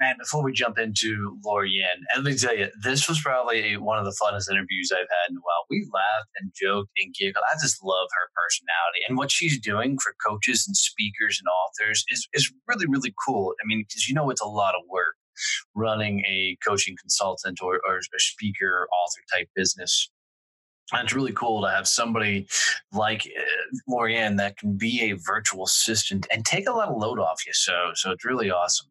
Man, before we jump into Lorianne, and let me tell you, this was probably one of the funnest interviews I've had in a while. We laughed and joked and giggled. I just love her personality and what she's doing for coaches and speakers and authors is is really really cool. I mean, because you know it's a lot of work running a coaching consultant or, or a speaker author type business and it's really cool to have somebody like uh, Lorianne that can be a virtual assistant and take a lot of load off you. So, so it's really awesome.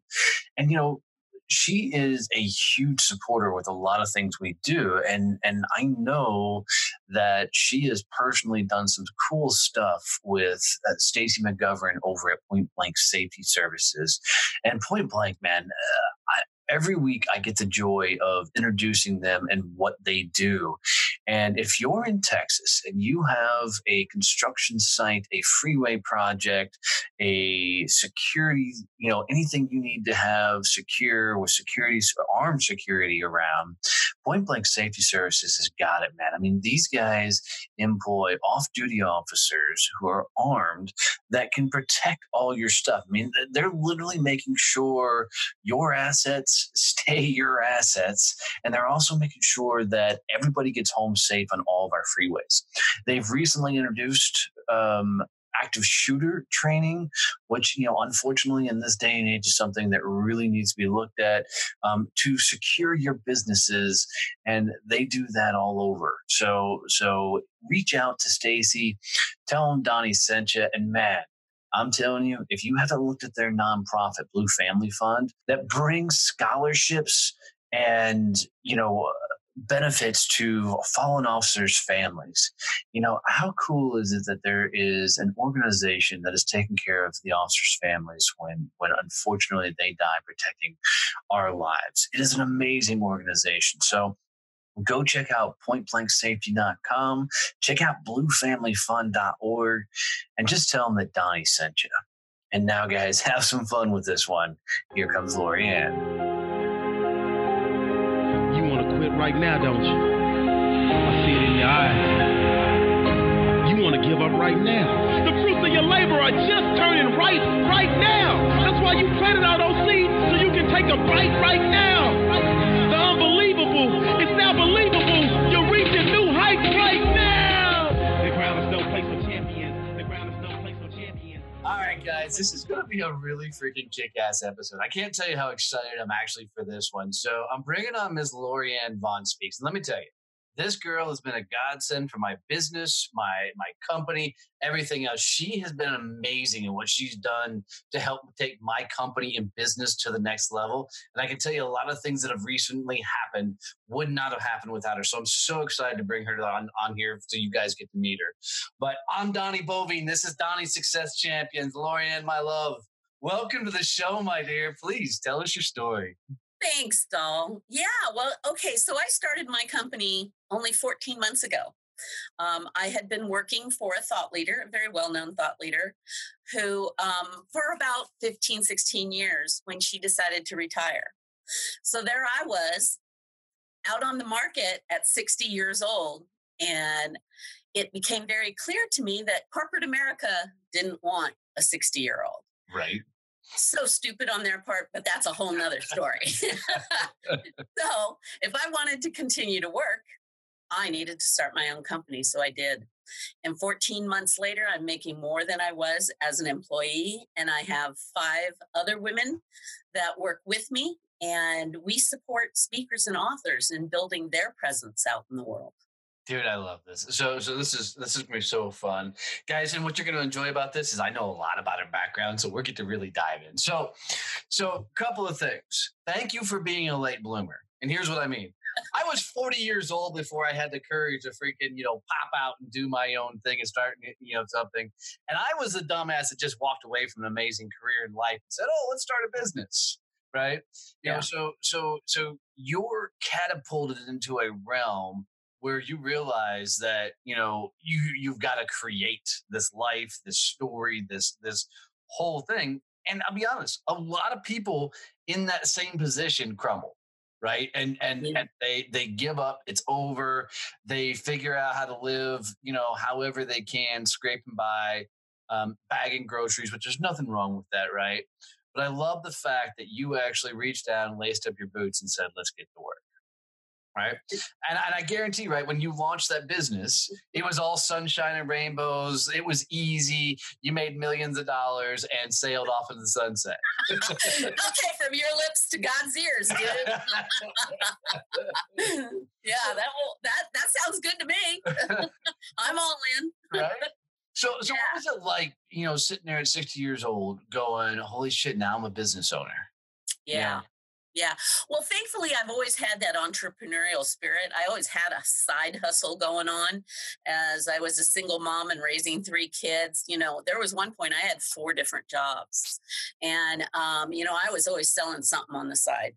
And you know, she is a huge supporter with a lot of things we do and and I know that she has personally done some cool stuff with uh, Stacy McGovern over at Point Blank Safety Services and Point Blank man uh, I, every week I get the joy of introducing them and what they do. And if you're in Texas and you have a construction site, a freeway project, a security, you know, anything you need to have secure with security, armed security around, Point Blank Safety Services has got it, man. I mean, these guys employ off duty officers who are armed that can protect all your stuff. I mean, they're literally making sure your assets stay your assets. And they're also making sure that everybody gets home safe on all of our freeways. They've recently introduced um, active shooter training, which, you know, unfortunately in this day and age is something that really needs to be looked at um, to secure your businesses. And they do that all over. So, so reach out to Stacy, tell them Donnie sent you, and Matt, I'm telling you, if you haven't looked at their nonprofit Blue Family Fund that brings scholarships and, you know, benefits to fallen officers' families. You know, how cool is it that there is an organization that is taking care of the officers' families when when unfortunately they die protecting our lives? It is an amazing organization. So go check out pointblanksafety.com, check out bluefamilyfund.org, and just tell them that Donnie sent you. And now, guys, have some fun with this one. Here comes Lorianne You want to quit right now, don't you? I see it in your eyes. You want to give up right now. The fruits of your labor are just turning right right now. That's why you planted all those seeds so you can take a bite right now. The unbelievable right now. The ground is no place for champions. The ground is no place for champions. All right, guys, this is going to be a really freaking kick-ass episode. I can't tell you how excited I'm actually for this one. So I'm bringing on Ms. Lorianne Vaughn Speaks. And let me tell you, this girl has been a godsend for my business, my my company, everything else. She has been amazing in what she's done to help take my company and business to the next level. And I can tell you a lot of things that have recently happened would not have happened without her. So I'm so excited to bring her on, on here so you guys get to meet her. But I'm Donnie Boivin. This is Donnie Success Champions. Lorianne, my love. Welcome to the show, my dear. Please tell us your story. Thanks, doll. Yeah, well, okay. So I started my company only 14 months ago. Um, I had been working for a thought leader, a very well known thought leader, who um, for about 15, 16 years when she decided to retire. So there I was out on the market at 60 years old. And it became very clear to me that corporate America didn't want a 60 year old. Right so stupid on their part, but that's a whole nother story. so if I wanted to continue to work, I needed to start my own company. So I did. And 14 months later, I'm making more than I was as an employee. And I have five other women that work with me. And we support speakers and authors in building their presence out in the world. Dude, I love this. So, so this is this is gonna be so fun, guys. And what you're gonna enjoy about this is I know a lot about her background, so we're get to really dive in. So, so a couple of things. Thank you for being a late bloomer, and here's what I mean. I was 40 years old before I had the courage to freaking, you know, pop out and do my own thing and start, you know, something. And I was the dumbass that just walked away from an amazing career in life and said, "Oh, let's start a business." right? You yeah. know, so so so you're catapulted into a realm where you realize that you know you you've got to create this life this story this this whole thing and i'll be honest a lot of people in that same position crumble right? And and, and they they give up it's over they figure out how to live you know however they can scraping by um, bagging groceries which there's nothing wrong with that right? But i love the fact that you actually reached out and laced up your boots and said let's get to work right? And, and, I guarantee, right, when you launched that business, it was all sunshine and rainbows. It was easy. You made millions of dollars and sailed off into the sunset. okay, from your lips to God's ears, dude. yeah, that will that that sounds good to me. I'm all in. right. So, so yeah. what was it like, you know, sitting there at 60 years old, going, "Holy shit! Now I'm a business owner." Yeah. Yeah. Well, thankfully, I've always had that entrepreneurial spirit. I always had a side hustle going on as I was a single mom and raising three kids. You know, there was one point I had four different jobs. And, um, you know, I was always selling something on the side.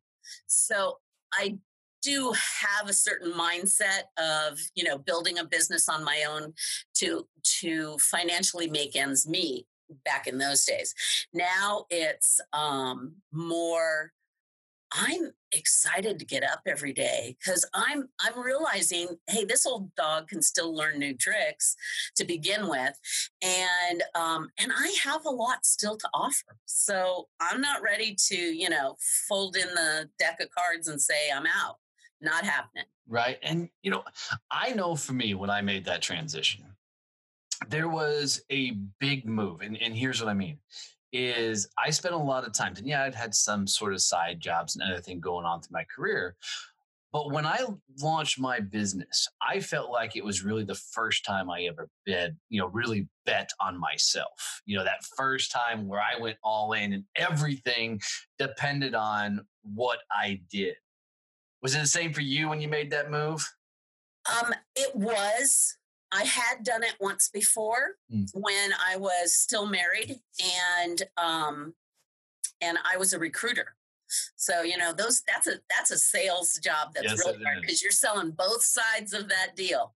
So I do have a certain mindset of you know building a business on my own to to financially make ends meet back in those days now it's um more I'm excited to get up every day because I'm I'm realizing, hey, this old dog can still learn new tricks to begin with, and um, and I have a lot still to offer. So I'm not ready to, you know, fold in the deck of cards and say I'm out. Not happening. Right, and you know, I know for me when I made that transition, there was a big move, and and here's what I mean is I spent a lot of time, and yeah, I'd had some sort of side jobs and other thing going on through my career. But when I launched my business, I felt like it was really the first time I ever bet, you know, really bet on myself. You know, that first time where I went all in and everything depended on what I did. Was it the same for you when you made that move? Um, it was. I had done it once before mm. when I was still married and um and I was a recruiter. So, you know, those that's a that's a sales job that's yes, really hard because you're selling both sides of that deal.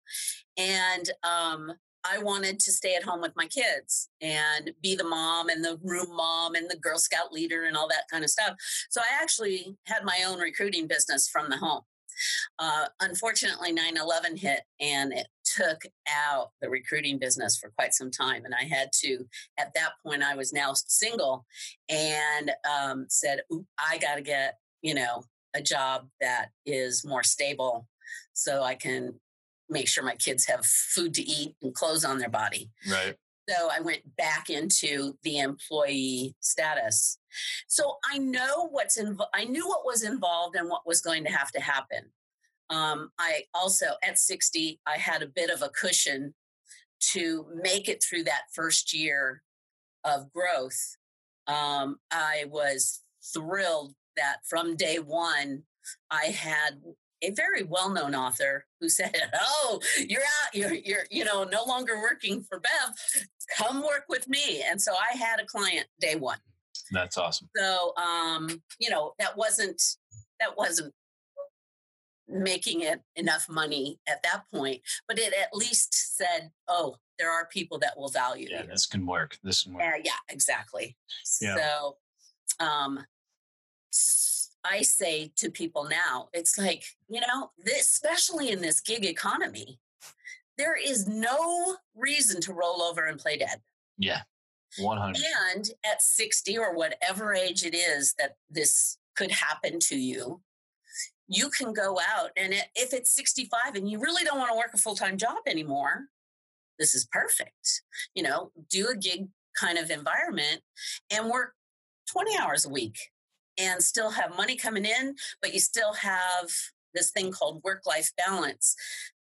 And um I wanted to stay at home with my kids and be the mom and the room mom and the Girl Scout leader and all that kind of stuff. So I actually had my own recruiting business from the home. Uh, unfortunately, 9 11 hit and it took out the recruiting business for quite some time. And I had to, at that point, I was now single and um, said, I got to get, you know, a job that is more stable so I can make sure my kids have food to eat and clothes on their body. Right. So I went back into the employee status. So I know what's involved. I knew what was involved and what was going to have to happen. Um, I also, at 60, I had a bit of a cushion to make it through that first year of growth. Um, I was thrilled that from day one, I had a very well-known author who said, "Oh, you're out. You're you're you know no longer working for Bev. Come work with me." And so I had a client day one. That's awesome. So um, you know that wasn't that wasn't making it enough money at that point, but it at least said, "Oh, there are people that will value it. yeah, you." this can work. This can work. Uh, yeah, exactly. Yeah. So, um, I say to people now, it's like you know, this, especially in this gig economy, there is no reason to roll over and play dead. Yeah. 100. And at 60 or whatever age it is that this could happen to you, you can go out and if it's 65 and you really don't want to work a full-time job anymore this is perfect. You know do a gig kind of environment and work 20 hours a week and still have money coming in but you still have this thing called work life balance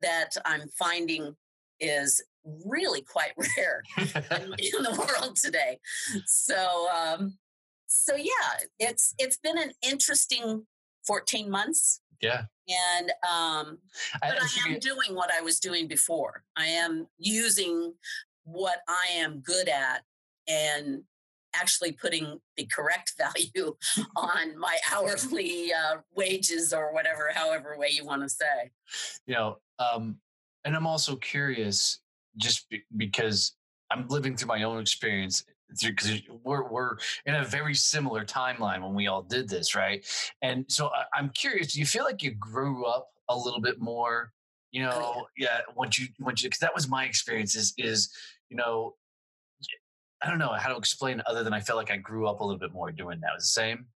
that i'm finding is really quite rare in, in, the world today. So um so yeah it's it's been an interesting 14 months. Yeah. And um I, but I am doing what I was doing before. I am using what I am good at and actually putting the correct value on my hourly uh, wages or whatever, however way you want to say. You know, um, and I'm also curious, just be, because I'm living through my own experience because we're we're in a very similar timeline when we all did this, right? And so I, am curious, do you feel like you grew up a little bit more? You know, oh, yeah. yeah. Once you once you because that was my experience. Is is you know, I don't know how to explain other than I felt like I grew up a little bit more doing that. Was the same.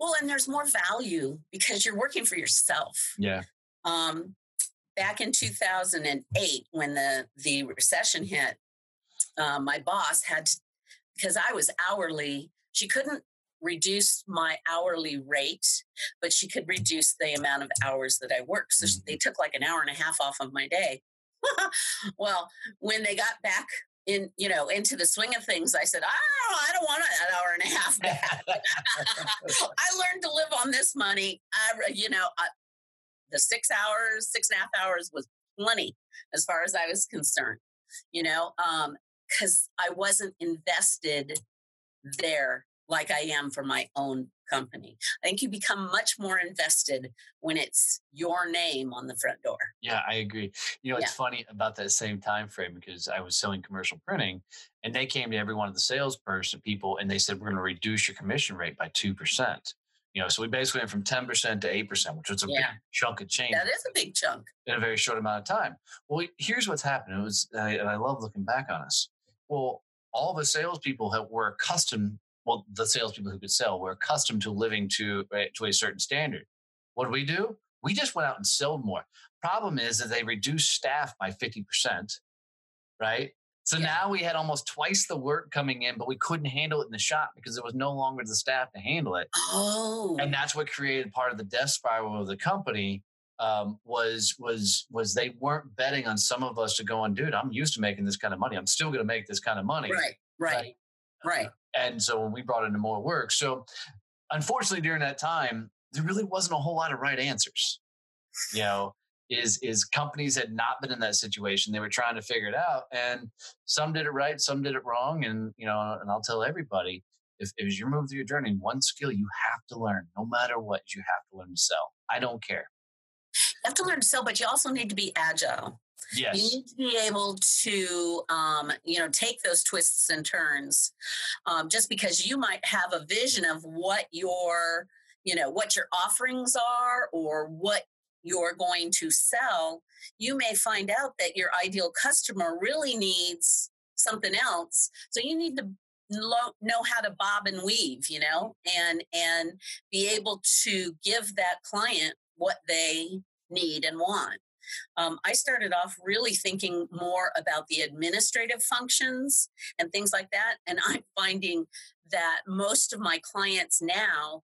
Well, and there's more value because you're working for yourself. Yeah. Um, back in 2008, when the the recession hit, uh, my boss had to because I was hourly. She couldn't reduce my hourly rate, but she could reduce the amount of hours that I worked. So they mm-hmm. took like an hour and a half off of my day. well, when they got back in, you know, into the swing of things, I said, "Oh, I don't want an hour and a half back. I learned to live on this money. I, you know, I, the six hours, six and a half hours was plenty as far as I was concerned. You know, um, because I wasn't invested there like I am for my own company. I think you become much more invested when it's your name on the front door. Yeah, I agree. You know, it's yeah. funny about that same time frame because I was selling commercial printing and they came to every one of the salesperson people and they said, We're going to reduce your commission rate by two percent. You know, so we basically went from 10% to 8%, which was a yeah. big chunk of change. That is a big chunk. In a very short amount of time. Well, here's what's happened. It was, and I love looking back on us. Well, all the salespeople have, were accustomed, well, the salespeople who could sell were accustomed to living to, right, to a certain standard. What did we do? We just went out and sold more. Problem is that they reduced staff by 50%, right? So yeah. now we had almost twice the work coming in, but we couldn't handle it in the shop because there was no longer the staff to handle it. Oh. And that's what created part of the death spiral of the company um, was was was they weren't betting on some of us to go on, dude, I'm used to making this kind of money. I'm still going to make this kind of money. Right, right, right. And so when we brought into more work, so unfortunately during that time, there really wasn't a whole lot of right answers. You know, is is companies had not been in that situation. They were trying to figure it out, and some did it right, some did it wrong. And you know, and I'll tell everybody, if, if you're moving through your journey, one skill you have to learn, no matter what, you have to learn to sell. I don't care. You have to learn to sell, but you also need to be agile. Yes. You need to be able to, um, you know, take those twists and turns. Um, just because you might have a vision of what your, you know, what your offerings are or what you're going to sell, you may find out that your ideal customer really needs something else. So you need to know how to bob and weave, you know, and and be able to give that client what they need and want. Um, I started off really thinking more about the administrative functions and things like that. And I'm finding that most of my clients now,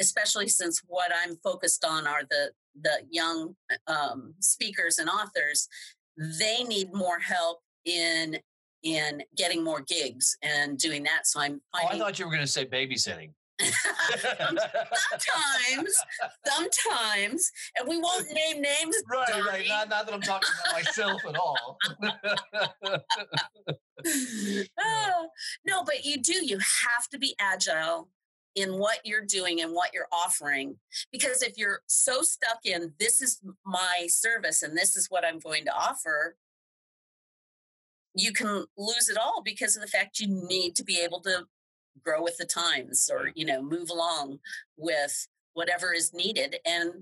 especially since what I'm focused on are the, the young um, speakers and authors, they need more help in in getting more gigs and doing that. So I'm finding. Oh, I thought you were going to say babysitting sometimes, sometimes, and we won't name names. Right, right. Not, not that I'm talking about myself at all. oh, no, but you do. You have to be agile in what you're doing and what you're offering. Because if you're so stuck in this is my service and this is what I'm going to offer, you can lose it all because of the fact you need to be able to grow with the times or you know move along with whatever is needed and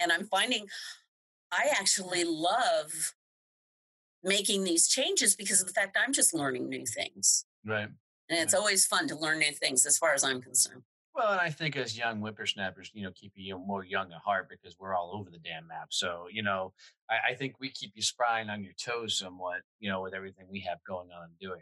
and i'm finding i actually love making these changes because of the fact i'm just learning new things right and it's right. always fun to learn new things as far as i'm concerned well, and I think as young whippersnappers, you know, keep you more young at heart because we're all over the damn map. So, you know, I, I, think we keep you spry on your toes somewhat, you know, with everything we have going on and doing.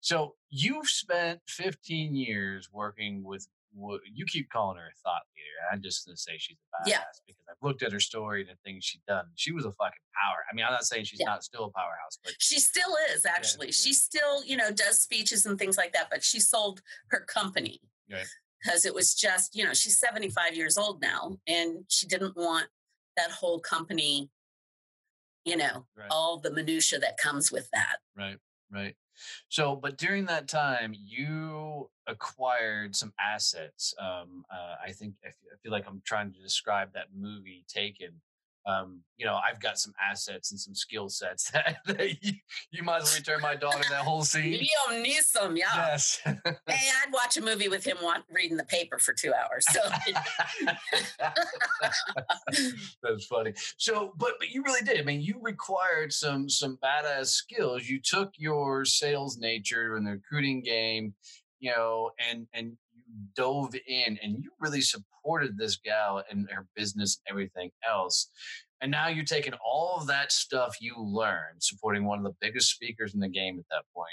So you've spent 15 years working with what you keep calling her a thought leader. I'm just gonna say she's a badass yeah. because I've looked at her story and the things she's done. She was a fucking power. I mean, I'm not saying she's yeah. not still a powerhouse, but she still is actually. Yeah, she still, you know, does speeches and things like that. But she sold her company because it was just, you know, she's 75 years old now, and she didn't want that whole company, you know, right. all the minutia that comes with that. Right. Right. So, but during that time, you acquired some assets. Um, uh, I think I feel like I'm trying to describe that movie Taken um, you know, I've got some assets and some skill sets that, that you, you, might as well return my dog in that whole scene. Liam Neeson, yeah. Yes. hey, I'd watch a movie with him want, reading the paper for two hours. So that's funny. So, but but you really did. I mean, you required some some badass skills. You took your sales nature and the recruiting game, you know, and and dove in and you really supported this gal and her business and everything else. And now you're taking all of that stuff you learned, supporting one of the biggest speakers in the game at that point,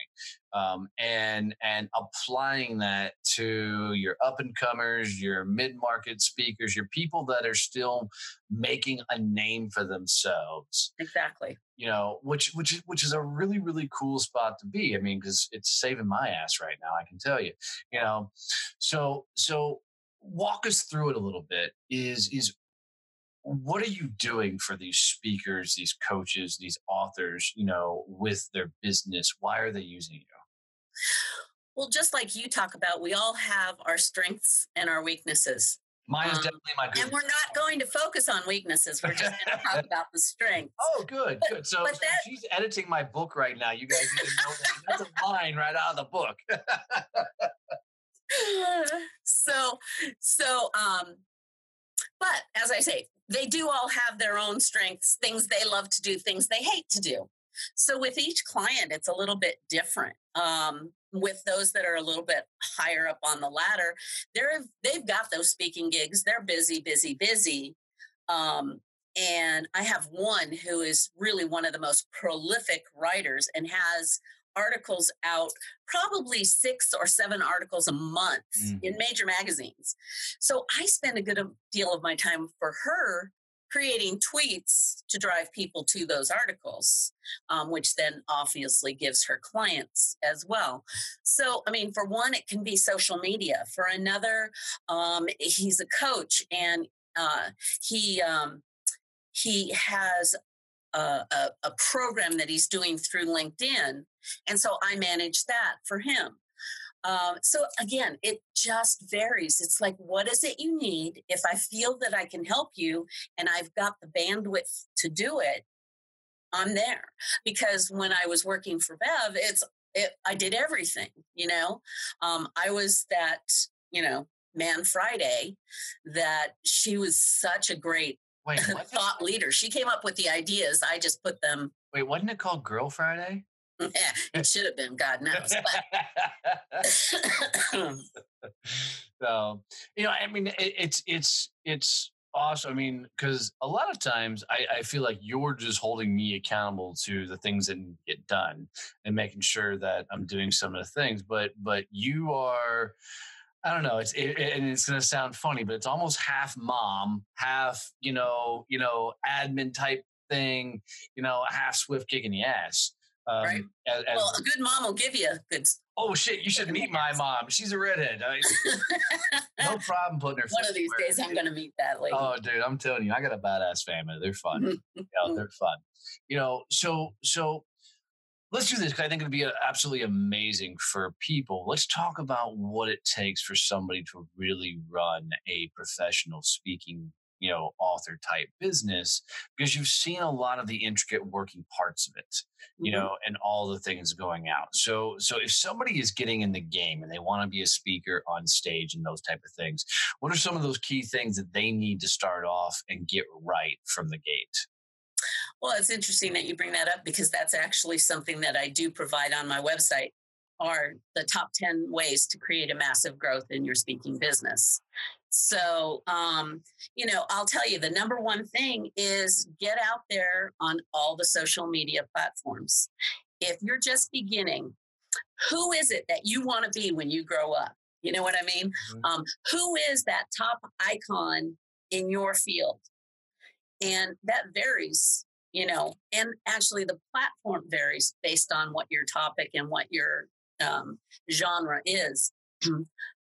um, and and applying that to your up and comers, your mid market speakers, your people that are still making a name for themselves. Exactly. You know, which which which is a really really cool spot to be. I mean, because it's saving my ass right now. I can tell you. You know, so so walk us through it a little bit. Is is what are you doing for these speakers, these coaches, these authors, you know, with their business? Why are they using you? Well, just like you talk about, we all have our strengths and our weaknesses. Mine is um, definitely my good. And we're not going to focus on weaknesses. We're just going to talk about the strengths. Oh, good, but, good. So, so that, she's editing my book right now. You guys need to know that. That's a line right out of the book. so, so, um, but as I say, they do all have their own strengths, things they love to do, things they hate to do. So with each client, it's a little bit different. Um, with those that are a little bit higher up on the ladder, they're they've got those speaking gigs. They're busy, busy, busy. Um, and I have one who is really one of the most prolific writers and has articles out, probably six or seven articles a month mm-hmm. in major magazines. So I spend a good deal of my time for her creating tweets to drive people to those articles, um, which then obviously gives her clients as well. So, I mean, for one, it can be social media. For another, um, he's a coach and uh, he um, he has a, a, a program that he's doing through LinkedIn. And so I manage that for him. Um, so again, it just varies. It's like, what is it you need? If I feel that I can help you and I've got the bandwidth to do it, I'm there. Because when I was working for Bev, it's it, I did everything. You know, um, I was that you know man Friday that she was such a great Wait, thought leader. She came up with the ideas. I just put them. Wait, wasn't it called Girl Friday? Yeah, it should have been. God knows. so you know, I mean, it, it's it's it's awesome. I mean, because a lot of times I, I feel like you're just holding me accountable to the things that get done and making sure that I'm doing some of the things. But but you are I don't know. It's it, and it's going to sound funny, but it's almost half mom, half you know, you know, admin type thing. You know, half swift kicking the ass. Um, right. As, as, well, a good mom will give you good. Oh shit! You should meet my mom. She's a redhead. I, no problem putting her. One of these days, I'm going to meet that lady. Oh, dude, I'm telling you, I got a badass family. They're fun. yeah, they're fun. You know, so so let's do this because I think it'd be absolutely amazing for people. Let's talk about what it takes for somebody to really run a professional speaking, you know, author type business because you've seen a lot of the intricate working parts of it, you mm-hmm. know, and all the things going out. So, so if somebody is getting in the game and they want to be a speaker on stage and those type of things, what are some of those key things that they need to start off and get right from the gate? Well, it's interesting that you bring that up because that's actually something that I do provide on my website are the top 10 ways to create a massive growth in your speaking business. So, um, you know, I'll tell you the number one thing is get out there on all the social media platforms. If you're just beginning, who is it that you want to be when you grow up? You know what I mean? Mm-hmm. Um, who is that top icon in your field? And that varies you know, and actually the platform varies based on what your topic and what your um, genre is.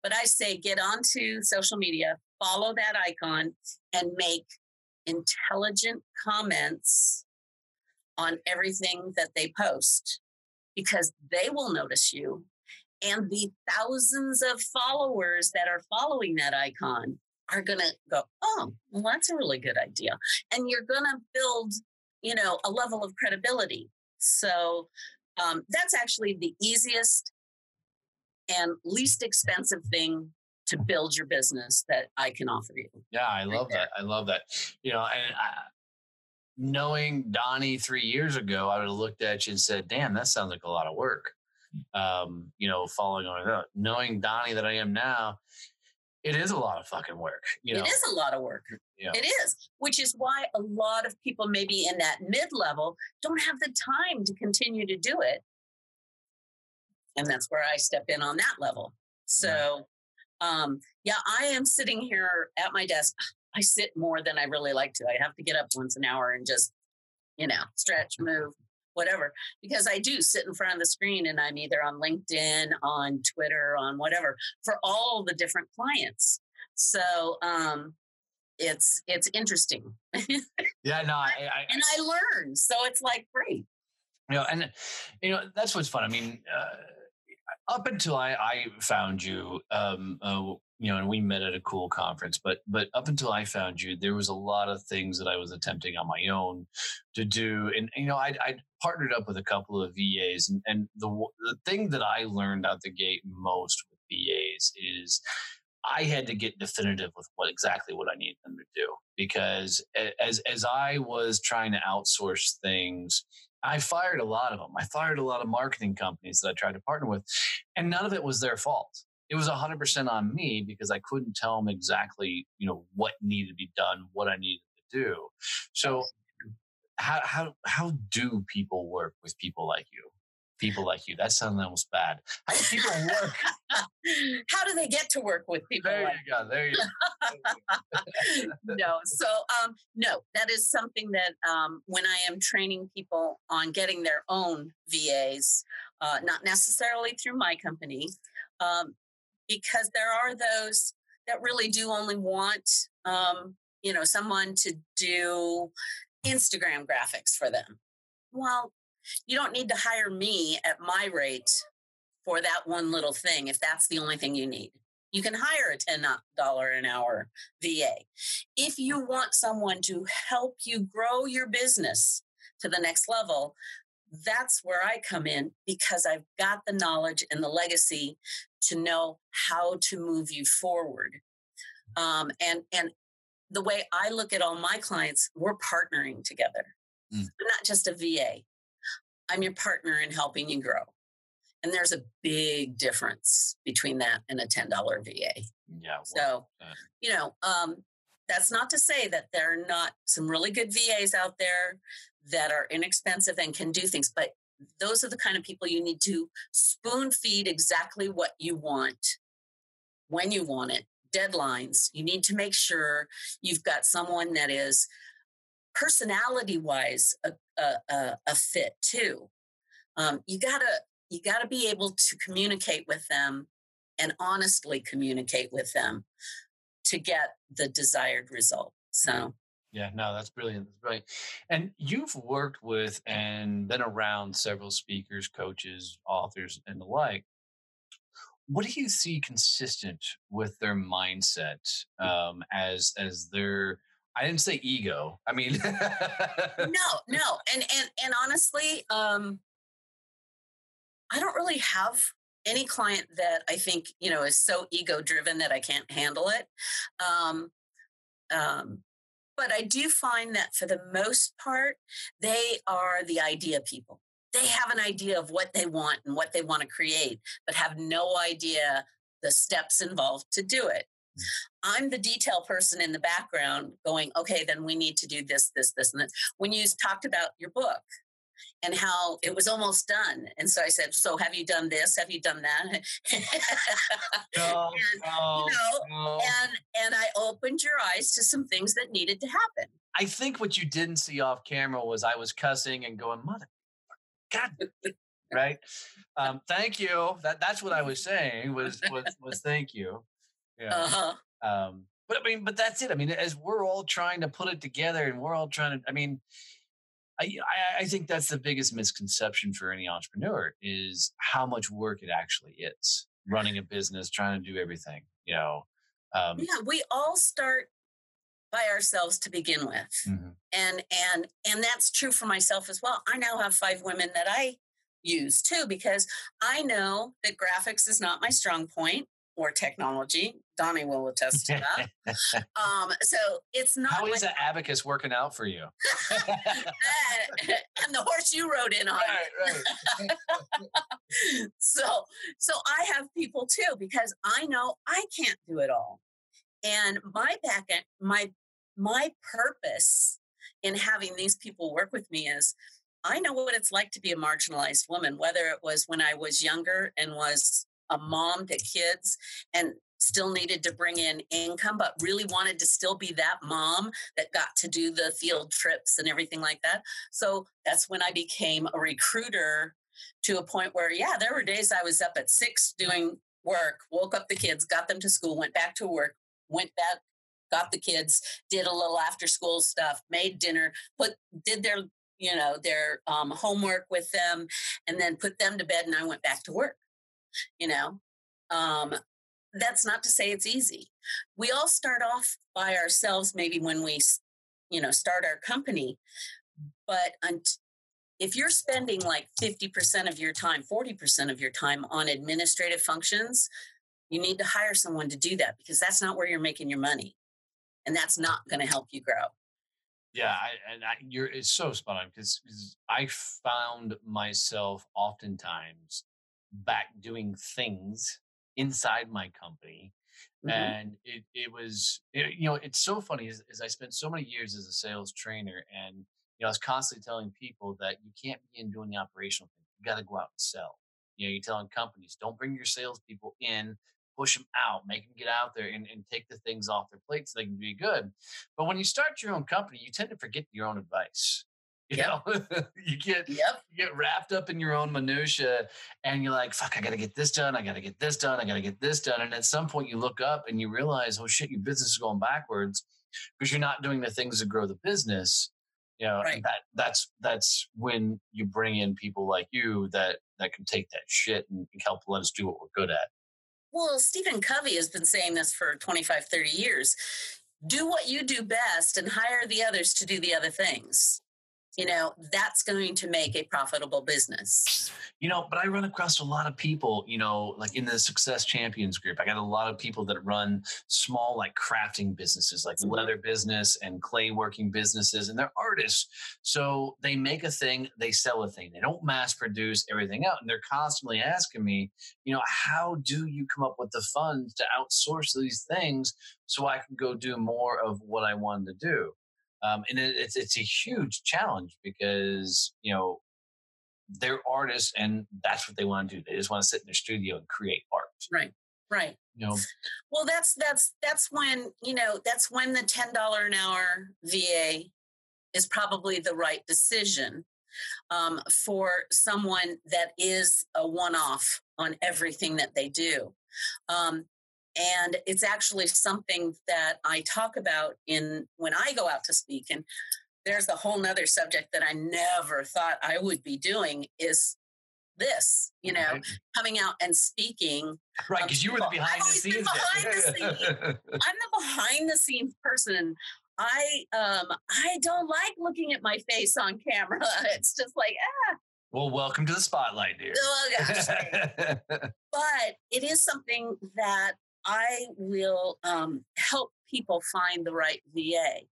But I say get onto social media, follow that icon, and make intelligent comments on everything that they post. because they will notice you and the thousands of followers that are following that icon are going to go, oh, well, that's a really good idea. And you're going to build, you know, a level of credibility. So um, that's actually the easiest and least expensive thing to build your business that I can offer you. Yeah, I love that. I love that. You know, and I, knowing Donnie three years ago, I would have looked at you and said, damn, that sounds like a lot of work. Um, you know, following on knowing Donnie that I am now, it is a lot of fucking work. You know? It is a lot of work. Yeah. It is, which is why a lot of people, maybe in that mid level, don't have the time to continue to do it. And that's where I step in on that level. So, um, yeah, I am sitting here at my desk. I sit more than I really like to. I have to get up once an hour and just, you know, stretch, move, whatever, because I do sit in front of the screen and I'm either on LinkedIn, on Twitter, on whatever for all the different clients. So, um, it's it's interesting. yeah, no, I, I, and I learn, so it's like great. You know, and you know that's what's fun. I mean, uh, up until I, I found you, um, uh, you know, and we met at a cool conference. But but up until I found you, there was a lot of things that I was attempting on my own to do, and you know, I I partnered up with a couple of VAs, and, and the the thing that I learned out the gate most with VAs is. I had to get definitive with what exactly what I needed them to do because as as I was trying to outsource things, I fired a lot of them. I fired a lot of marketing companies that I tried to partner with, and none of it was their fault it was 100% on me because I couldn't tell them exactly, you know, what needed to be done, what I needed to do. So how, how, how do people work with people like you? People like you. That sounds almost bad. How do people work? how do they get to work with people? There like you go. There you go. no. So, um, no, that is something that um, when I am training people on getting their own VAs, uh, not necessarily through my company, um, because there are those that really do only want um, you know someone to do instagram graphics for them well you don't need to hire me at my rate for that one little thing if that's the only thing you need you can hire a $10 an hour va if you want someone to help you grow your business to the next level that's where I come in because I've got the knowledge and the legacy to know how to move you forward. Um, and and the way I look at all my clients, we're partnering together. Mm. I'm not just a VA. I'm your partner in helping you grow. And there's a big difference between that and a $10 VA. Yeah. So, you know, um, that's not to say that there are not some really good VAs out there that are inexpensive and can do things, but those are the kind of people you need to spoon feed exactly what you want when you want it deadlines you need to make sure you've got someone that is personality wise a, a, a, fit too um, you gotta you gotta be able to communicate with them and honestly communicate with them to get the desired result so yeah, no, that's brilliant. That's brilliant. And you've worked with and been around several speakers, coaches, authors, and the like. What do you see consistent with their mindset um, as as their I didn't say ego. I mean No, no. And and and honestly, um I don't really have any client that I think, you know, is so ego driven that I can't handle it. Um um but I do find that for the most part, they are the idea people. They have an idea of what they want and what they want to create, but have no idea the steps involved to do it. I'm the detail person in the background going, okay, then we need to do this, this, this, and this. When you talked about your book, and how it was almost done. And so I said, "So have you done this? Have you done that?" no, and, no, you know, no. and and I opened your eyes to some things that needed to happen. I think what you didn't see off camera was I was cussing and going, "Mother, God." right? Um, thank you. That that's what I was saying was was was thank you. Yeah. Uh-huh. Um, but I mean, but that's it. I mean, as we're all trying to put it together and we're all trying to, I mean, I, I think that's the biggest misconception for any entrepreneur is how much work it actually is running a business, trying to do everything. You know, um, yeah, we all start by ourselves to begin with, mm-hmm. and and and that's true for myself as well. I now have five women that I use too because I know that graphics is not my strong point or technology. Donnie will attest to that. um, so it's not. How is like, the abacus working out for you? and the horse you rode in on. Right, right. so, so I have people too because I know I can't do it all, and my back end, my my purpose in having these people work with me is I know what it's like to be a marginalized woman, whether it was when I was younger and was a mom to kids and still needed to bring in income, but really wanted to still be that mom that got to do the field trips and everything like that. So that's when I became a recruiter to a point where, yeah, there were days I was up at six doing work, woke up the kids, got them to school, went back to work, went back got the kids did a little after school stuff made dinner put did their you know their um, homework with them and then put them to bed and i went back to work you know? Um, that's not to say it's easy. We all start off by ourselves maybe when we you know start our company but if you're spending like 50% of your time 40% of your time on administrative functions you need to hire someone to do that because that's not where you're making your money and that's not going to help you grow. Yeah, I, and I, you're it's so spot on because I found myself oftentimes back doing things inside my company, mm-hmm. and it it was it, you know it's so funny is, is I spent so many years as a sales trainer, and you know I was constantly telling people that you can't begin doing the operational thing. You got to go out and sell. You know, you're telling companies don't bring your salespeople in push them out, make them get out there and, and take the things off their plate so they can be good. But when you start your own company, you tend to forget your own advice. You yep. know, you get yep. you get wrapped up in your own minutia, and you're like, "Fuck, I got to get this done. I got to get this done. I got to get this done." And at some point, you look up and you realize, "Oh shit, your business is going backwards because you're not doing the things that grow the business." You know, right. that that's that's when you bring in people like you that that can take that shit and help let us do what we're good at. Well, Stephen Covey has been saying this for 25, 30 years. Do what you do best and hire the others to do the other things you know that's going to make a profitable business. You know but i run across a lot of people you know like in the success champions group. I got a lot of people that run small like crafting businesses like mm-hmm. leather business and clay working businesses and they're artists. So they make a thing they sell a thing. They don't mass produce everything out and they're constantly asking me you know how do you come up with the funds to outsource these things so i can go do more of what i wanted to do um, and it, it's it's a huge challenge because you know they're artists and that's what they want to do. They just want to sit in their studio and create art. Right. Right. You know. Well, that's that's that's when you know that's when the ten dollar an hour VA is probably the right decision um, for someone that is a one off on everything that they do. Um, and it's actually something that I talk about in when I go out to speak. And there's a whole nother subject that I never thought I would be doing is this, you know, right. coming out and speaking. Right, because you were the behind the scenes. Behind the scene. I'm the behind the scenes person. I um I don't like looking at my face on camera. It's just like ah. Well, welcome to the spotlight, dear. Oh gosh. but it is something that I will um, help people find the right VA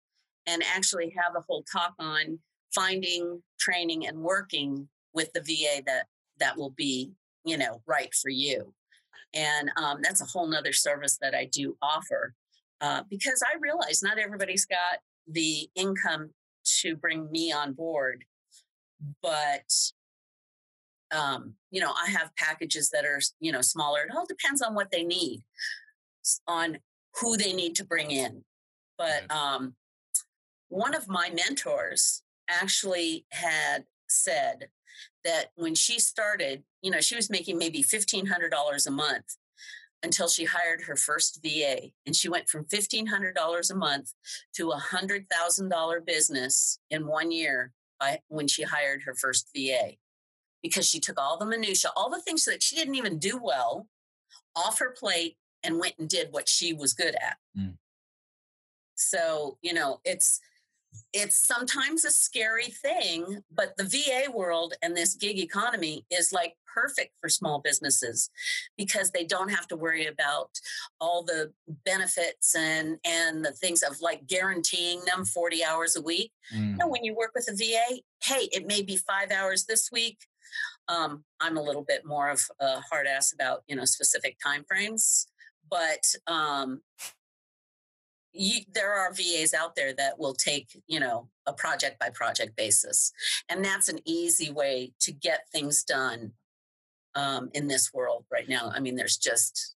and actually have a whole talk on finding, training, and working with the VA that that will be, you know, right for you. And um, that's a whole nother service that I do offer uh, because I realize not everybody's got the income to bring me on board, but um, you know, I have packages that are, you know, smaller. It all depends on what they need on who they need to bring in. But um, one of my mentors actually had said that when she started, you know, she was making maybe $1,500 a month until she hired her first VA. And she went from $1,500 a month to a $100,000 business in one year by when she hired her first VA because she took all the minutia, all the things that she didn't even do well off her plate and went and did what she was good at. Mm. So, you know, it's it's sometimes a scary thing, but the VA world and this gig economy is like perfect for small businesses because they don't have to worry about all the benefits and and the things of like guaranteeing them 40 hours a week. Mm. You know, when you work with a VA, hey, it may be five hours this week. Um, I'm a little bit more of a hard ass about you know specific time frames, but um, you, there are VAs out there that will take, you know, a project by project basis. And that's an easy way to get things done um, in this world right now. I mean, there's just,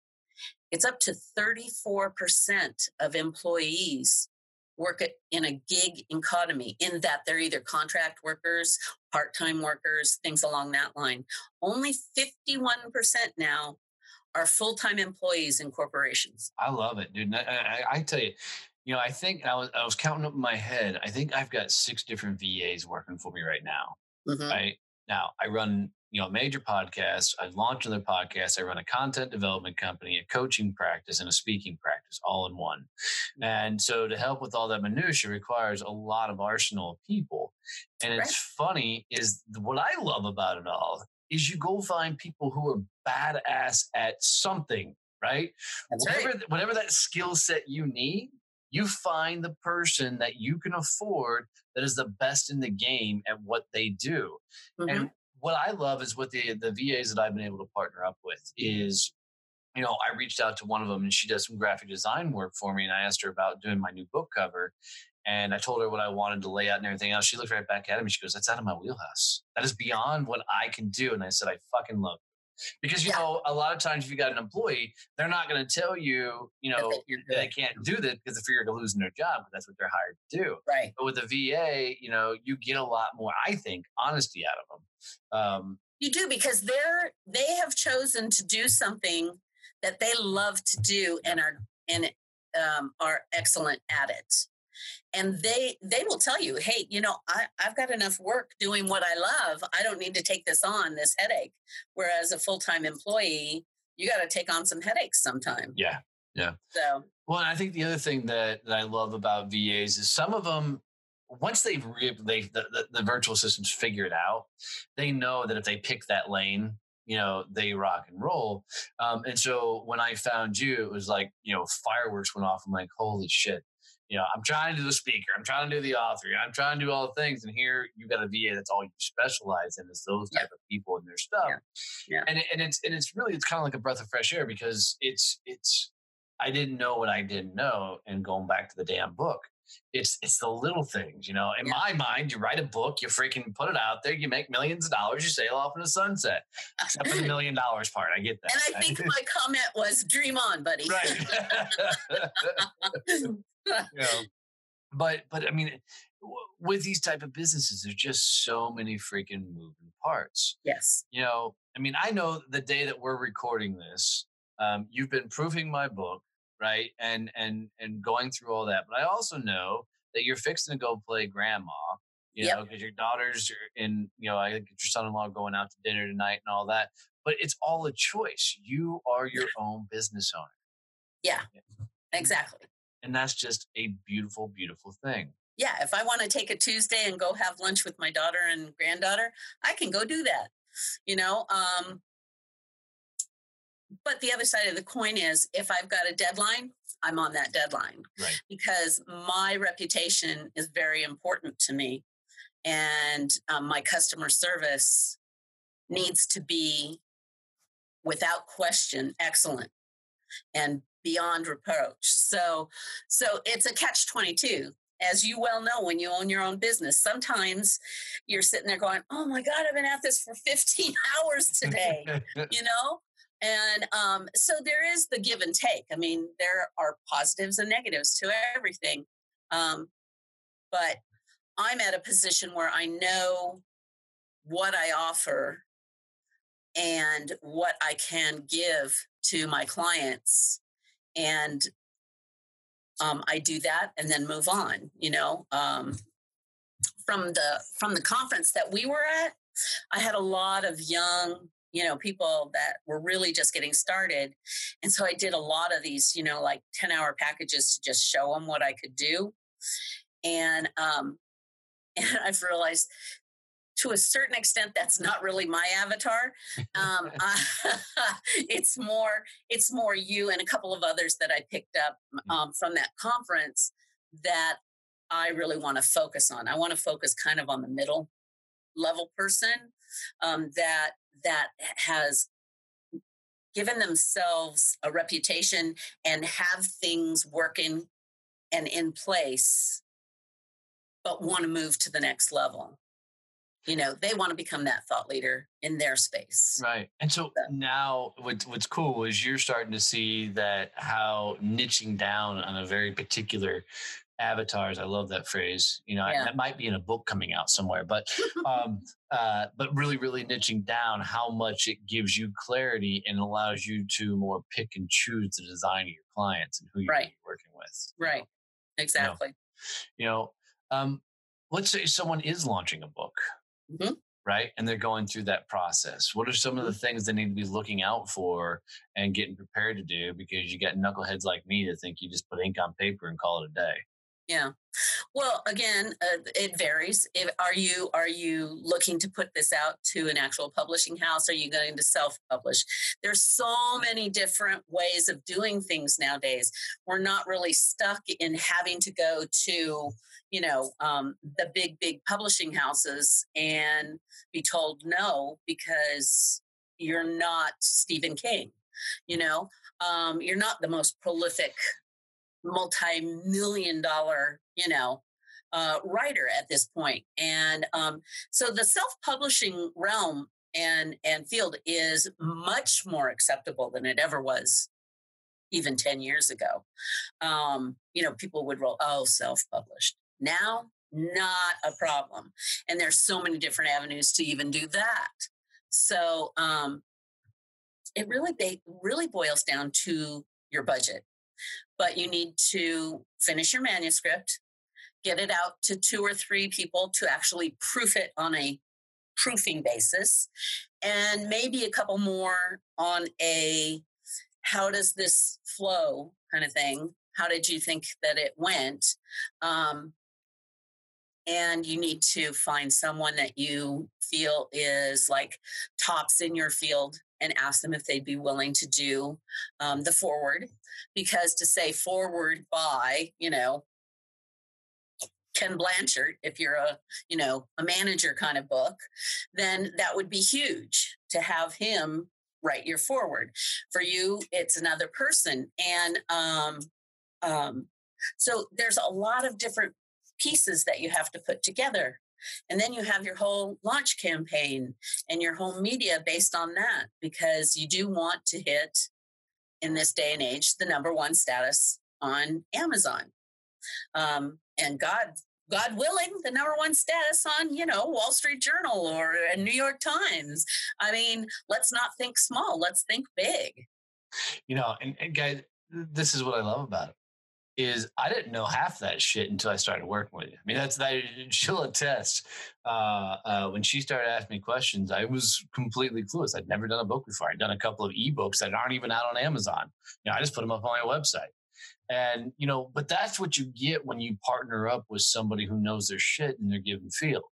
it's up to 34% of employees work in a gig economy in that they're either contract workers, part-time workers, things along that line. Only 51% now are full-time employees in corporations. I love it, dude. I, I, I, tell you, you know, I think I was I was counting up in my head. I think I've got six different VAs working for me right now. Mm-hmm. Right now, I run you know major podcasts. I launch another podcast. I run a content development company, a coaching practice, and a speaking practice, all in one. Mm-hmm. And so, to help with all that minutia requires a lot of arsenal of people. And right. it's funny is what I love about it all is you go find people who are badass at something, right? Whatever, right. whatever that skill set you need, you find the person that you can afford that is the best in the game at what they do. Mm-hmm. And what I love is what the the VAs that I've been able to partner up with is you know, I reached out to one of them and she does some graphic design work for me. And I asked her about doing my new book cover. And I told her what I wanted to lay out and everything else. She looked right back at me. She goes, That's out of my wheelhouse. That is beyond what I can do. And I said, I fucking love it. Because, you yeah. know, a lot of times if you got an employee, they're not going to tell you, you know, they, they can't do this because if you're losing their job, but that's what they're hired to do. Right. But with the VA, you know, you get a lot more, I think, honesty out of them. Um, you do because they're, they have chosen to do something that they love to do and are, and um, are excellent at it and they they will tell you hey you know I, i've got enough work doing what i love i don't need to take this on this headache. Whereas a full-time employee you got to take on some headaches sometime. Yeah yeah. So well i think the other thing that, that i love about vas is some of them once they've re- they the, the, the virtual systems figure it out they know that if they pick that lane you know they rock and roll. Um, and so when i found you it was like you know fireworks went off. I'm like holy shit you know, I'm trying to do the speaker, I'm trying to do the author, I'm trying to do all the things. And here you've got a VA that's all you specialize in is those type yeah. of people and their stuff. Yeah. yeah. And, and it's and it's really it's kind of like a breath of fresh air because it's it's I didn't know what I didn't know. And going back to the damn book, it's it's the little things, you know. In yeah. my mind, you write a book, you freaking put it out there, you make millions of dollars, you sail off in the sunset. Except for the million dollars part, I get that. And I think my comment was, "Dream on, buddy." Right. know, but but I mean, with these type of businesses, there's just so many freaking moving parts. Yes. You know, I mean, I know the day that we're recording this, um, you've been proofing my book, right? And and and going through all that. But I also know that you're fixing to go play grandma. You yep. know, because your daughters are in, you know, I think your son-in-law going out to dinner tonight and all that. But it's all a choice. You are your own business owner. Yeah, exactly. And that's just a beautiful, beautiful thing. Yeah. If I want to take a Tuesday and go have lunch with my daughter and granddaughter, I can go do that. You know, um, but the other side of the coin is if I've got a deadline, I'm on that deadline right. because my reputation is very important to me. And um, my customer service needs to be, without question, excellent and beyond reproach. So, so it's a catch 22 as you well know when you own your own business. Sometimes you're sitting there going oh my god i've been at this for 15 hours today you know? And um, so there is the give and take. I mean there are positives and negatives to everything. Um, but i'm at a position where i know what i offer and what i can give to my clients and um, I do that and then move on. You know, um, from the from the conference that we were at, I had a lot of young you know people that were really just getting started and so i did a lot of these you know like 10 hour packages to just show them what i could do and um and i've realized to a certain extent that's not really my avatar. Um, uh, it's more it's more you and a couple of others that i picked up mm. um, from that conference that i really want to focus on. I want to focus kind of on the middle level person um, that that has given themselves a reputation and have things working and in place but want to move to the next level you know they want to become that thought leader in their space right and so, so now what's, what's cool is you're starting to see that how niching down on a very particular avatars i love that phrase you know yeah. I, that might be in a book coming out somewhere but um uh but really really niching down how much it gives you clarity and allows you to more pick and choose the design of your clients and who you're right. working with right know? exactly you know, you know um let's say someone is launching a book mm-hmm. right and they're going through that process what are some of the mm-hmm. things they need to be looking out for and getting prepared to do because you got knuckleheads like me that think you just put ink on paper and call it a day yeah. Well, again, uh, it varies. If, are you are you looking to put this out to an actual publishing house? Are you going to self-publish? There's so many different ways of doing things nowadays. We're not really stuck in having to go to, you know, um, the big big publishing houses and be told no because you're not Stephen King. You know, um, you're not the most prolific multi-million dollar you know uh, writer at this point. And um, so the self-publishing realm and and field is much more acceptable than it ever was even 10 years ago. Um, you know people would roll oh self-published. Now not a problem. And there's so many different avenues to even do that. So um, it really they really boils down to your budget but you need to finish your manuscript, get it out to two or three people to actually proof it on a proofing basis, and maybe a couple more on a how does this flow kind of thing. How did you think that it went? Um, and you need to find someone that you feel is like tops in your field and ask them if they'd be willing to do um, the foreword because to say foreword by you know ken blanchard if you're a you know a manager kind of book then that would be huge to have him write your foreword. For you it's another person and um, um, so there's a lot of different pieces that you have to put together and then you have your whole launch campaign and your whole media based on that because you do want to hit in this day and age the number one status on Amazon. Um, and God, God willing, the number one status on, you know, Wall Street Journal or New York Times. I mean, let's not think small, let's think big. You know, and, and guys, this is what I love about it is I didn't know half that shit until I started working with you. I mean, that's that she'll attest. Uh, uh, when she started asking me questions, I was completely clueless. I'd never done a book before. I'd done a couple of ebooks that aren't even out on Amazon. You know, I just put them up on my website. And, you know, but that's what you get when you partner up with somebody who knows their shit in their given field.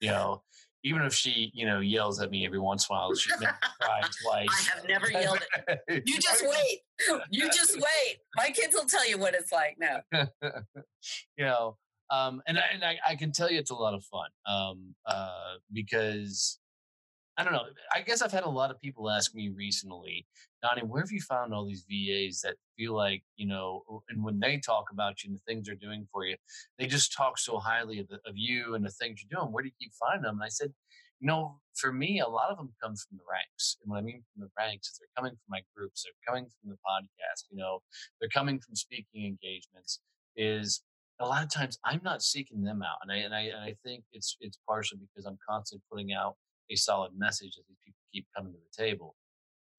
You know, even if she, you know, yells at me every once in a while, she's never cried twice. I have never yelled at you. You just wait. You just wait. My kids will tell you what it's like now. you know, um, and I, and I, I, can tell you it's a lot of fun um, uh, because I don't know. I guess I've had a lot of people ask me recently, Donnie, where have you found all these VAs that feel like, you know, and when they talk about you and the things they're doing for you, they just talk so highly of, the, of you and the things you're doing. Where do you keep finding them? And I said, you know, for me, a lot of them come from the ranks. And what I mean from the ranks is they're coming from my groups, they're coming from the podcast, you know, they're coming from speaking engagements. Is a lot of times I'm not seeking them out, and I and I and I think it's it's partially because I'm constantly putting out a solid message that these people keep coming to the table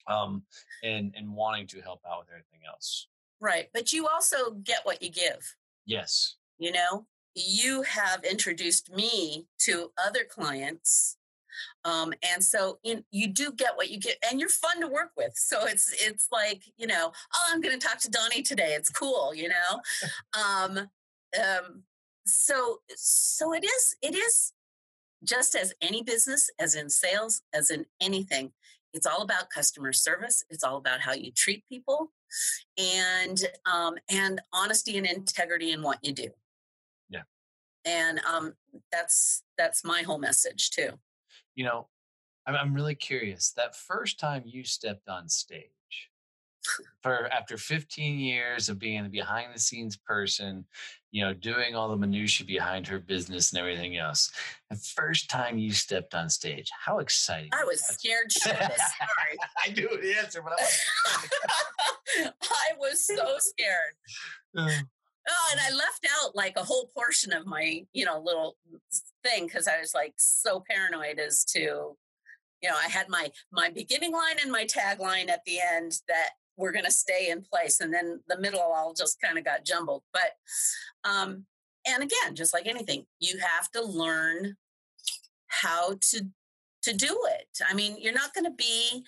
um, and and wanting to help out with everything else. Right, but you also get what you give. Yes. You know, you have introduced me to other clients um, and so in, you do get what you get and you're fun to work with so it's it's like you know oh i'm going to talk to donnie today it's cool you know um, um, so so it is it is just as any business as in sales as in anything it's all about customer service it's all about how you treat people and um, and honesty and integrity in what you do. Yeah. And um, that's that's my whole message too. You know I'm, I'm really curious that first time you stepped on stage for after 15 years of being a behind the scenes person you know doing all the minutiae behind her business and everything else the first time you stepped on stage how exciting i was scared shitless sorry. I knew the answer but i, I was so scared. Uh. Oh, and I left out like a whole portion of my, you know, little thing because I was like so paranoid as to, you know, I had my my beginning line and my tagline at the end that were going to stay in place, and then the middle all just kind of got jumbled. But, um, and again, just like anything, you have to learn how to to do it. I mean, you're not going to be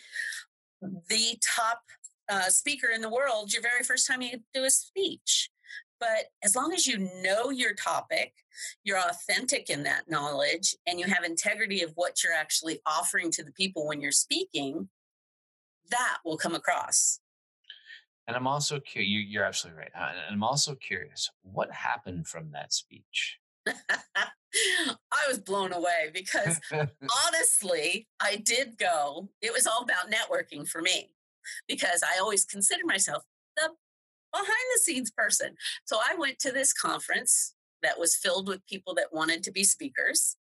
the top uh, speaker in the world your very first time you do a speech. But as long as you know your topic, you're authentic in that knowledge, and you have integrity of what you're actually offering to the people when you're speaking, that will come across. And I'm also curious, you, are absolutely right. And I'm also curious, what happened from that speech? I was blown away because honestly, I did go, it was all about networking for me because I always considered myself the behind the scenes person. So I went to this conference that was filled with people that wanted to be speakers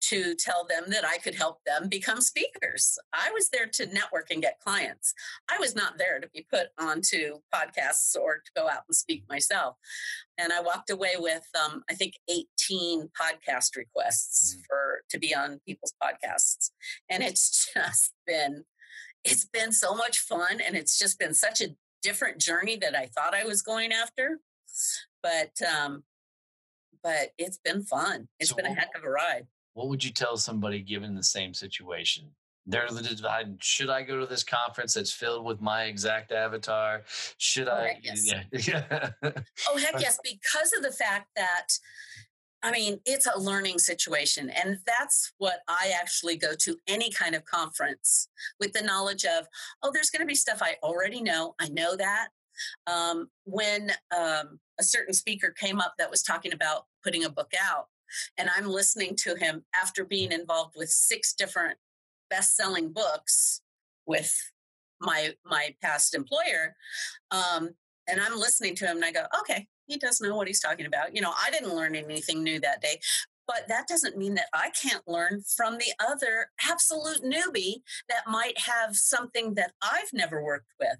to tell them that I could help them become speakers. I was there to network and get clients. I was not there to be put onto podcasts or to go out and speak myself. And I walked away with, um, I think, 18 podcast requests mm. for to be on people's podcasts, and it's just been it's been so much fun, and it's just been such a different journey that I thought I was going after. But um, but it's been fun. It's so been a heck of a ride. What would you tell somebody given the same situation? They're deciding, should I go to this conference that's filled with my exact avatar? Should oh, I? Yes. Yeah. oh, heck yes. Because of the fact that I mean, it's a learning situation. And that's what I actually go to any kind of conference with the knowledge of, oh, there's going to be stuff I already know. I know that. Um, when um, a certain speaker came up that was talking about putting a book out, and I'm listening to him after being involved with six different best selling books with my my past employer um, and i'm listening to him and i go okay he does know what he's talking about. You know, I didn't learn anything new that day, but that doesn't mean that I can't learn from the other absolute newbie that might have something that I've never worked with.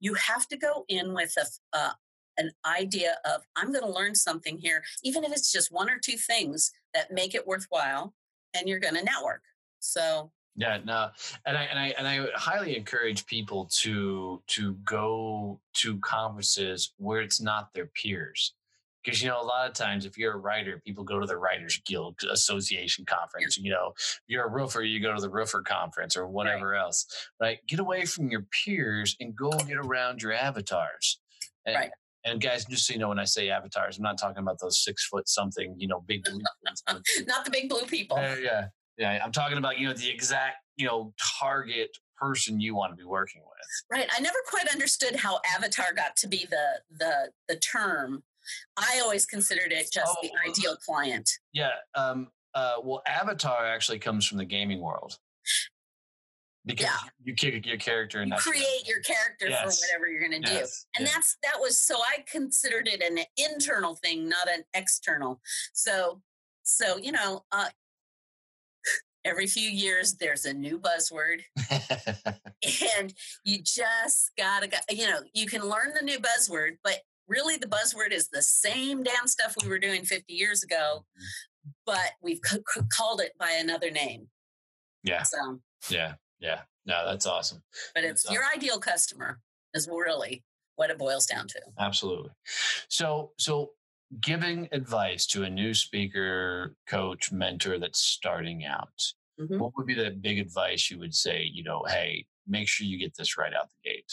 You have to go in with a, uh, an idea of, I'm going to learn something here, even if it's just one or two things that make it worthwhile, and you're going to network. So yeah, no, and I and I and I highly encourage people to to go to conferences where it's not their peers, because you know a lot of times if you're a writer, people go to the Writers Guild Association conference. You know, if you're a roofer, you go to the roofer conference or whatever right. else. Right? Get away from your peers and go get around your avatars. And, right. And guys, just so you know, when I say avatars, I'm not talking about those six foot something, you know, big blue. not the big blue people. Uh, yeah, yeah, I'm talking about you know the exact you know target person you want to be working with. Right. I never quite understood how avatar got to be the the the term. I always considered it just oh, the ideal client. Yeah. Um, uh, well, avatar actually comes from the gaming world because yeah. you kick your character and you create your character yes. for whatever you're going to yes. do and that's that was so i considered it an internal thing not an external so so you know uh, every few years there's a new buzzword and you just gotta go, you know you can learn the new buzzword but really the buzzword is the same damn stuff we were doing 50 years ago mm-hmm. but we've c- c- called it by another name yeah so yeah yeah no that's awesome but it's that's your awesome. ideal customer is really what it boils down to absolutely so so giving advice to a new speaker, coach, mentor that's starting out, Mhm. what would be the big advice you would say? You know, hey, make sure you get this right out the gate.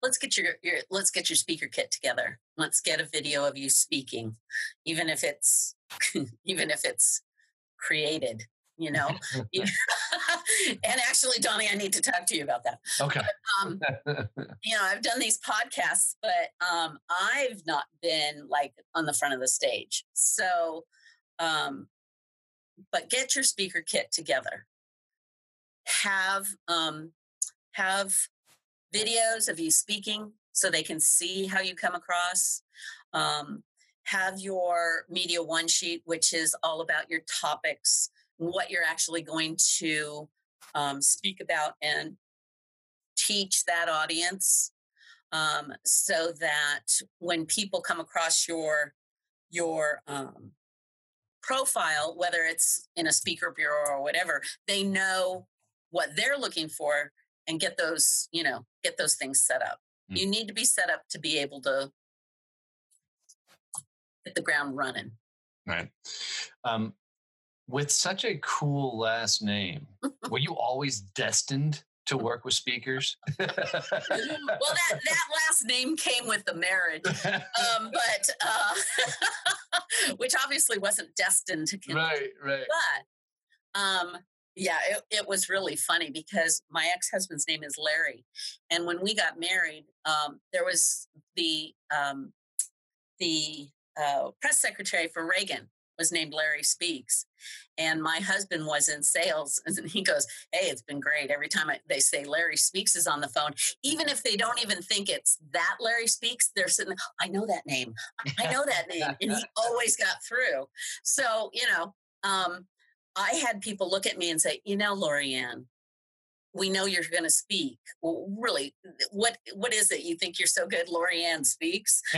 let's get your, your let's get your speaker kit together let's get a video of you speaking even if it's even if it's created you know? And actually donnie i need to talk to you about that. Okay. um, you know i've done these podcasts but um, i've not been like on the front of the stage. So um, but get your speaker kit together. Have um, have videos of you speaking so they can see how you come across. Um, have your media one sheet which is all about your topics what you're actually going to um, speak about and teach that audience um, so that when people come across your your um, profile whether it's in a speaker bureau or whatever they know what they're looking for and get those you know get those things set up Mm. you need to be set up to be able to hit the ground running Right. Um, with such a cool last name, were you always destined to work with speakers? well that that last name came with the marriage um, but uh, which obviously wasn't destined to continue right, right. but um yeah it, it was really funny because my ex-husband's name is larry and when we got married um there was the um the uh, press secretary for reagan was named larry Speakes and my husband was in sales and he goes hey it's been great. Every time I, they say larry Speakes is on the phone even if they don't even think it's that larry Speakes they're sitting i know that name. I know that name. And he always got through. So you know um I had people look at me and say, "You know, Lorianne, we know you're going to speak. Well, really, what what is it? You think you're so good, Lorianne speaks?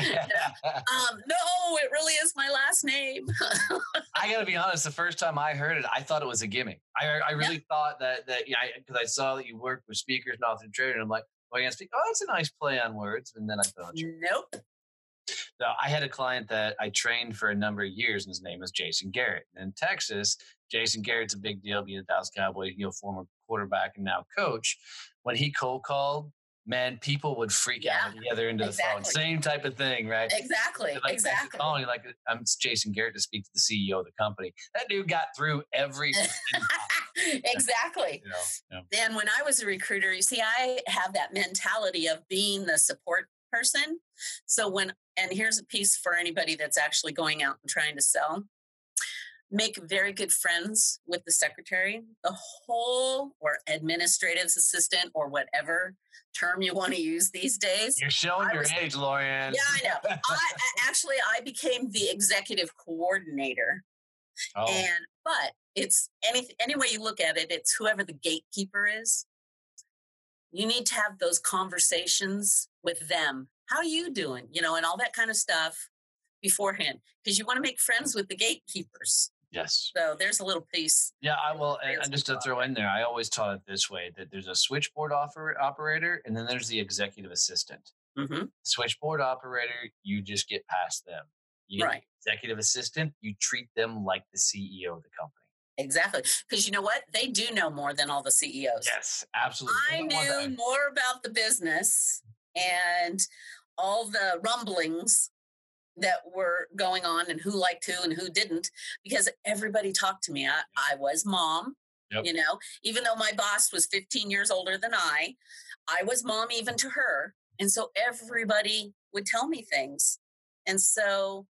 Um, no, it really is my last name. I got to be honest. The first time I heard it, I thought it was a gimmick. I I really thought that that yeah, because I saw that you worked with speakers and author and I'm like, you speak. Oh, that's a nice play on words. And then I thought, nope. So I had a client that I trained for a number of years, and his name was Jason Garrett. In Texas, Jason Garrett's a big deal, being a Dallas Cowboy, you know, former quarterback and now coach. When he cold called, man, people would freak Yeah, out together into the phone. Same type of thing, right? Exactly. Like, exactly. calling." Like, um, I'm Jason Garrett to speak to the CEO of the company. That dude got through every. exactly. know, yeah. And when I was a recruiter, you see, I have that mentality of being the support person. So when, and here's a piece for anybody that's actually going out and trying to sell make very good friends with the secretary, the whole or administrative assistant or whatever term you want to use these days. You're showing I your was- age, Lorianne. Yeah, I know. I, I- actually, I became the executive coordinator oh, and but it's any any way you look at it, it's whoever the gatekeeper is. You need to have those conversations with them. How are you doing? You know, and all that kind of stuff beforehand because you want to make friends with the gatekeepers. Yes. So there's a little piece. Yeah, I will. And just to throw in there, I always taught it this way: that there's a switchboard offer, operator, and then there's the executive assistant. hmm Switchboard operator, you just get past them. You Right. executive assistant, you treat them like the CEO of the company. Exactly. Because you know what? They do know more than all the CEOs. Yes, absolutely. I They don't want knew more about the business and all the rumblings that were going on and who liked who and who didn't because everybody talked to me. I, I was mom, Yep. you know, even though my boss was 15 years older than I, I was mom even to her. And so everybody would tell me things. And so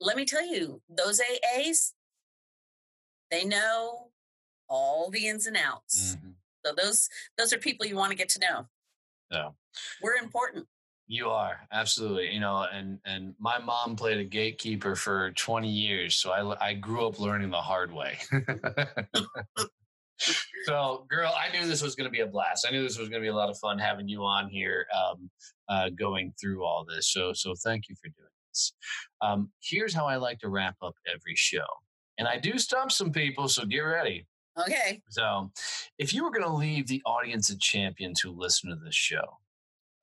let me tell you, those AAs, they know all the ins and outs. Mhm. So those those are people you want to get to know. Yeah. We're important. You are absolutely, you know, and and my mom played a gatekeeper for 20 years, so I I grew up learning the hard way. so, girl, I knew this was going to be a blast. I knew this was going to be a lot of fun having you on here, um, uh, going through all this. So, so thank you for doing this. Um, here's how I like to wrap up every show, and I do stump some people, so get ready. Okay. So, if you were going to leave the audience of champions who listen to this show,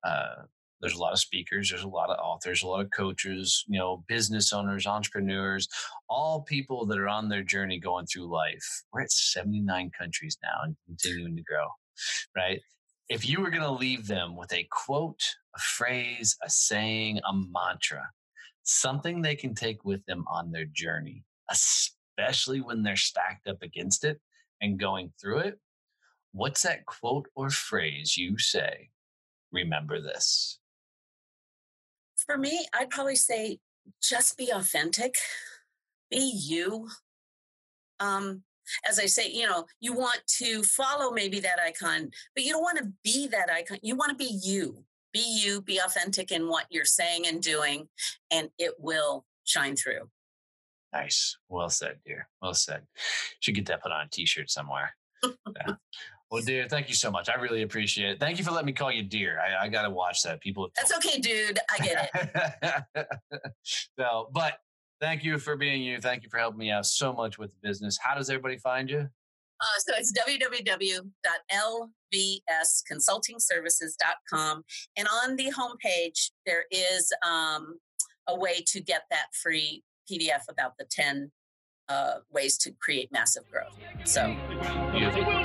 uh, there's a lot of speakers, there's a lot of authors, a lot of coaches, you know, business owners, entrepreneurs, all people that are on their journey going through life. We're at 79 countries now and continuing to grow, right? If you were going to leave them with a quote, a phrase, a saying, a mantra, something they can take with them on their journey, especially when they're stacked up against it and going through it, what's that quote or phrase you say? Remember this for me, I'd probably say just be authentic, be you. Um, as I say, you know, you want to follow maybe that icon, but you don't want to be that icon. You want to be you. Be you, be authentic in what you're saying and doing, and it will shine through. Nice. Well said, dear. Well said. Should get that put on a t shirt somewhere. Yeah. Well, dear, thank you so much. I really appreciate it. Thank you for letting me call you dear. I, I got to watch that. People. That's okay, dude. I get it. no, but thank you for being you. Thank you for helping me out so much with the business. How does everybody find you? Uh, so it's www.lvsconsultingservices.com. And on the homepage, there is um, a way to get that free PDF about the 10 uh, ways to create massive growth. So, beautiful.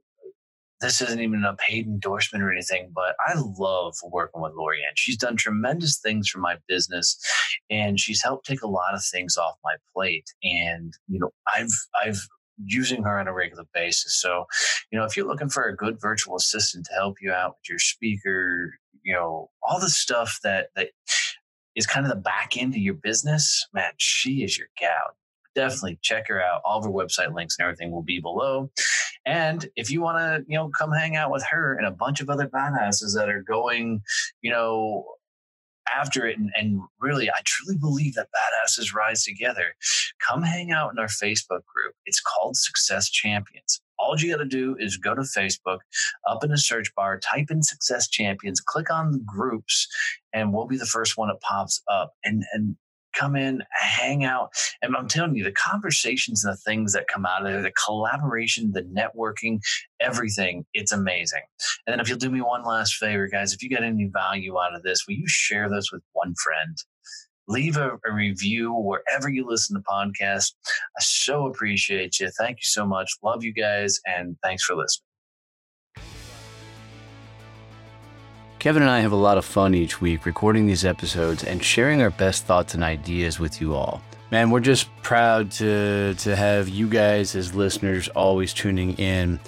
this isn't even a paid endorsement or anything, but I love working with Lorianne. She's done tremendous things for my business and she's helped take a lot of things off my plate. And, you know, I've, I've, using her on a regular basis. So, you know, if you're looking for a good virtual assistant to help you out with your speaker, you know, all the stuff that that is kind of the back end of your business, man, she is your gal definitely check her out. All of her website links and everything will be below. And if you want to, you know, come hang out with her and a bunch of other badasses that are going, you know, after it and, and, really i truly believe that badasses rise together come hang out in our facebook group it's called success champions all you got to do is go to facebook up in the search bar type in success champions click on the groups and we'll be the first one that pops up and and come in, hang out. And I'm telling you, the conversations and the things that come out of there, the collaboration, the networking, everything, it's amazing. And then if you'll do me one last favor, guys, if you get any value out of this, will you share this with one friend? Leave a, a review wherever you listen to podcasts. I so appreciate you. Thank you so much. Love you guys, and thanks for listening. Kevin and I have a lot of fun each week recording these episodes and sharing our best thoughts and ideas with you all. Man, we're just proud to to have you guys as listeners always tuning in.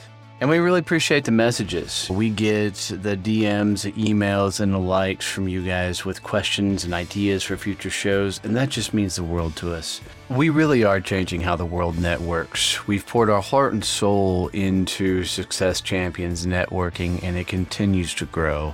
And we really appreciate the messages. We get the DMs, emails, and the likes from you guys with questions and ideas for future shows, and that just means the world to us. We really are changing how the world networks. We've poured our heart and soul into Success Champions networking, and it continues to grow.